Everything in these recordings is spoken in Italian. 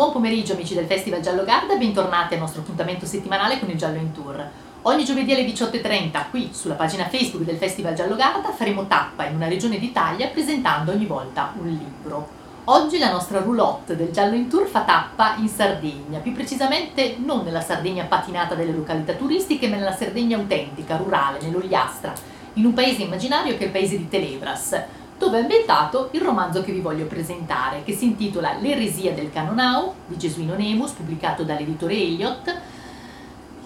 Buon pomeriggio amici del Festival Giallo Garda e bentornati al nostro appuntamento settimanale con il Giallo in Tour. Ogni giovedì alle 18.30 qui sulla pagina Facebook del Festival Giallo Garda faremo tappa in una regione d'Italia presentando ogni volta un libro. Oggi la nostra roulotte del Giallo in Tour fa tappa in Sardegna, più precisamente non nella Sardegna patinata delle località turistiche, ma nella Sardegna autentica, rurale, nell'Ogliastra, in un paese immaginario che è il paese di Telebras, dove è ambientato il romanzo che vi voglio presentare, che si intitola L'eresia del Canonau di Gesuino Nemus, pubblicato dall'editore Elliott.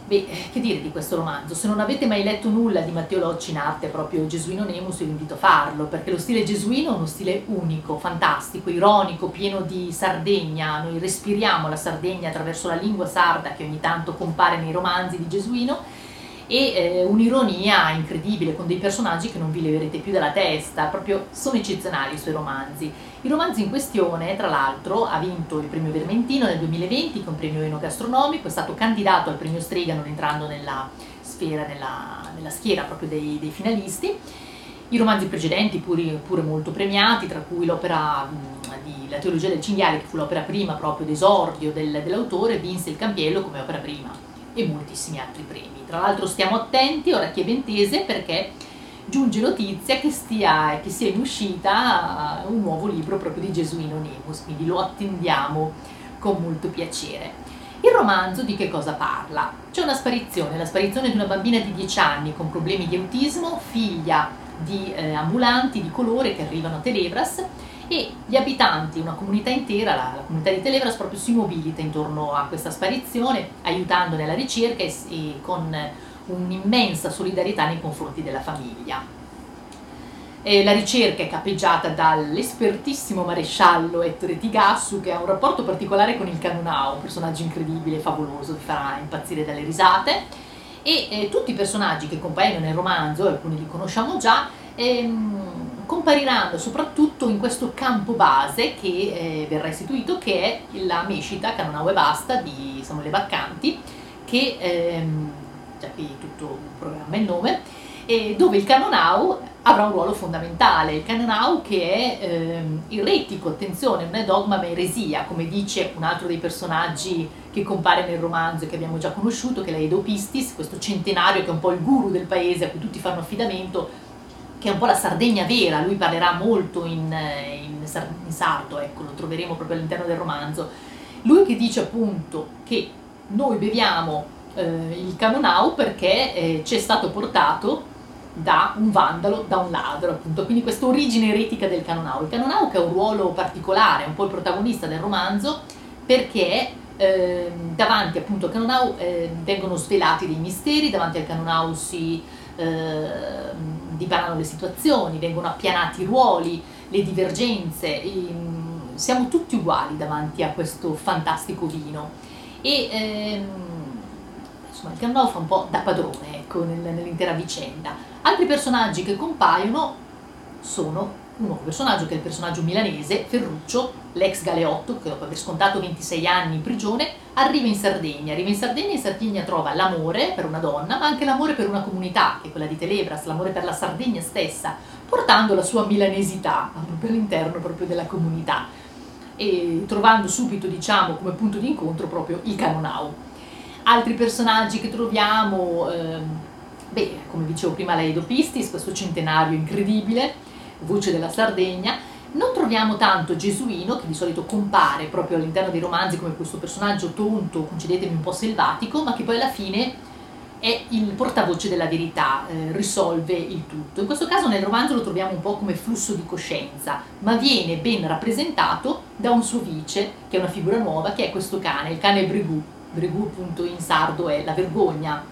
Beh, che dire di questo romanzo? Se non avete mai letto nulla di Matteo Locci in arte, proprio Gesuino Nemus, vi invito a farlo, perché lo stile gesuino è uno stile unico, fantastico, ironico, pieno di Sardegna. Noi respiriamo la Sardegna attraverso la lingua sarda che ogni tanto compare nei romanzi di Gesuino e eh, un'ironia incredibile con dei personaggi che non vi leverete più dalla testa, proprio sono eccezionali i suoi romanzi. Il romanzo in questione, tra l'altro, ha vinto il premio Vermentino nel 2020 con premio enogastronomico, è stato candidato al premio Strega non entrando nella sfera, nella, nella schiera proprio dei, dei, finalisti. I romanzi precedenti pure, pure molto premiati, tra cui l'opera di La teologia del cinghiale, che fu l'opera prima proprio d'esordio del, dell'autore, vinse il Campiello come opera prima e moltissimi altri premi. Tra l'altro stiamo attenti, orecchie bentese, perché giunge notizia che, stia, che sia in uscita un nuovo libro proprio di Gesuino Nemus, quindi lo attendiamo con molto piacere. Il romanzo di che cosa parla? C'è una sparizione, la sparizione di una bambina di 10 anni con problemi di autismo, figlia di eh, ambulanti di colore che arrivano a Telebras e gli abitanti, una comunità intera, la, la comunità di Televras proprio si mobilita intorno a questa sparizione, aiutando nella ricerca e, e con un'immensa solidarietà nei confronti della famiglia. E la ricerca è capeggiata dall'espertissimo maresciallo Ettore Tigassu che ha un rapporto particolare con il Canunao, un personaggio incredibile, favoloso, vi farà impazzire dalle risate e eh, tutti i personaggi che compaiono nel romanzo, alcuni li conosciamo già, ehm, compariranno soprattutto in questo campo base che eh, verrà istituito che è la mescita Canonau e Basta di Samuele Baccanti che ehm, già qui tutto il programma e il nome eh, dove il Canonau avrà un ruolo fondamentale. Il Canonau che è ehm, eretico, attenzione, non è dogma ma eresia come dice un altro dei personaggi che compare nel romanzo e che abbiamo già conosciuto che è la Edopistis, questo centenario che è un po' il guru del paese a cui tutti fanno affidamento che è un po' la Sardegna vera, lui parlerà molto in, in, in sardo, ecco, lo troveremo proprio all'interno del romanzo. Lui che dice appunto che noi beviamo eh, il canonau perché eh, ci è stato portato da un vandalo, da un ladro, appunto, quindi questa origine eretica del canonau. Il canonau che ha un ruolo particolare, un po' il protagonista del romanzo, perché eh, davanti appunto al canonau eh, vengono svelati dei misteri, davanti al canonau si eh, dipanano le situazioni, vengono appianati i ruoli, le divergenze, mm, siamo tutti uguali davanti a questo fantastico vino. E ehm, insomma, il Gandalf fa un po' da padrone ecco, nell'intera vicenda. Altri personaggi che compaiono sono un nuovo personaggio che è il personaggio milanese, Ferruccio, l'ex galeotto che dopo aver scontato 26 anni in prigione arriva in Sardegna. Arriva in Sardegna e in Sardegna trova l'amore per una donna, ma anche l'amore per una comunità, che è quella di Telebras, l'amore per la Sardegna stessa, portando la sua milanesità all'interno proprio della comunità e trovando subito, diciamo, come punto di incontro proprio il Canonau. Altri personaggi che troviamo, eh, beh, come dicevo prima, la Edo Pistis, questo centenario incredibile, voce della Sardegna, non troviamo tanto Gesuino, che di solito compare proprio all'interno dei romanzi come questo personaggio tonto, concedetemi un po' selvatico, ma che poi alla fine è il portavoce della verità, eh, risolve il tutto. In questo caso nel romanzo lo troviamo un po' come flusso di coscienza, ma viene ben rappresentato da un suo vice, che è una figura nuova, che è questo cane, il cane Brigù. Brigù appunto in sardo è la vergogna,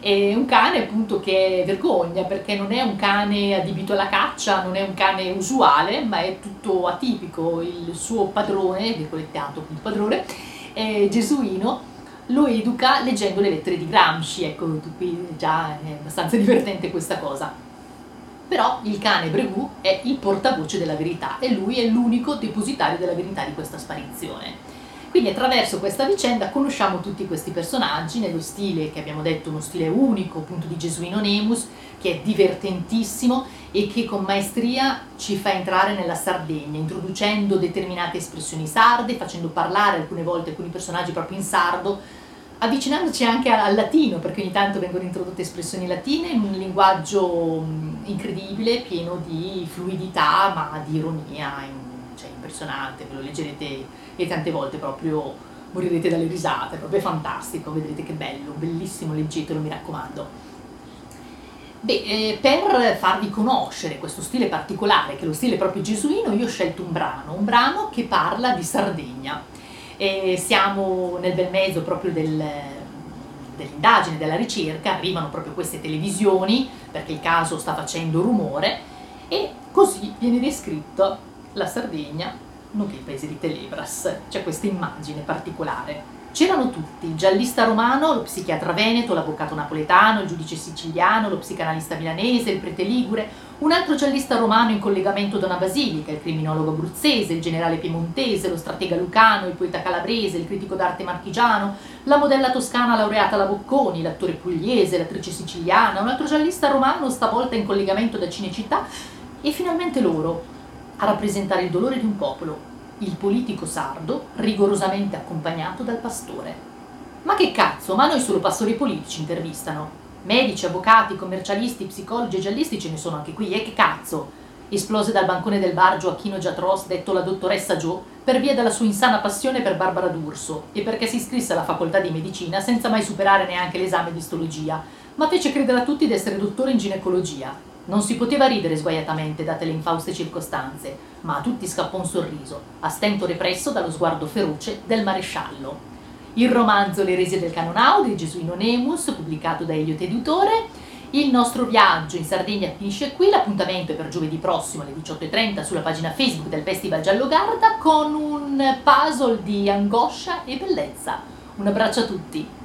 è un cane appunto che vergogna perché non è un cane adibito alla caccia, non è un cane usuale, ma è tutto atipico. Il suo padrone, virgolettato il padrone, è gesuino, lo educa leggendo le lettere di Gramsci, ecco, qui già è abbastanza divertente questa cosa. Però il cane Bregu è il portavoce della verità e lui è l'unico depositario della verità di questa sparizione. Quindi attraverso questa vicenda conosciamo tutti questi personaggi nello stile che abbiamo detto, uno stile unico, appunto di Gesuino Nemus, che è divertentissimo e che con maestria ci fa entrare nella Sardegna, introducendo determinate espressioni sarde, facendo parlare alcune volte alcuni personaggi proprio in sardo, avvicinandoci anche al latino, perché ogni tanto vengono introdotte espressioni latine in un linguaggio incredibile, pieno di fluidità, ma di ironia, cioè impressionante, ve lo leggerete e tante volte proprio morirete dalle risate, proprio fantastico, vedrete che bello, bellissimo, leggetelo, mi raccomando. Beh, eh, per farvi conoscere questo stile particolare, che è lo stile proprio gesuino, io ho scelto un brano, un brano che parla di Sardegna. E siamo nel bel mezzo proprio del, dell'indagine, della ricerca, arrivano proprio queste televisioni, perché il caso sta facendo rumore, e così viene descritta la Sardegna, nonché il paese di Telebras. C'è questa immagine particolare. C'erano tutti, il giallista romano, lo psichiatra veneto, l'avvocato napoletano, il giudice siciliano, lo psicanalista milanese, il prete ligure, un altro giallista romano in collegamento da una basilica, il criminologo abruzzese, il generale piemontese, lo stratega lucano, il poeta calabrese, il critico d'arte marchigiano, la modella toscana laureata alla Bocconi, l'attore pugliese, l'attrice siciliana, un altro giallista romano stavolta in collegamento da Cinecittà e finalmente loro, a rappresentare il dolore di un popolo, il politico sardo rigorosamente accompagnato dal pastore. Ma che cazzo, ma noi solo pastori politici intervistano. Medici, avvocati, commercialisti, psicologi e giallisti ce ne sono anche qui, e che cazzo? Esplose dal bancone del bar Gioacchino Giatros, detto la dottoressa Gio, per via della sua insana passione per Barbara D'Urso e perché si iscrisse alla facoltà di medicina senza mai superare neanche l'esame di istologia, ma fece credere a tutti di essere dottore in ginecologia, non si poteva ridere sguaiatamente, date le infauste circostanze, ma a tutti scappò un sorriso, a stento represso dallo sguardo feroce del maresciallo. Il romanzo Le rese del Canonau di Gesuino Nemus, pubblicato da Elio Editore. Il nostro viaggio in Sardegna finisce qui, l'appuntamento è per giovedì prossimo alle 18.30 sulla pagina Facebook del Festival Giallogarda con un puzzle di angoscia e bellezza. Un abbraccio a tutti!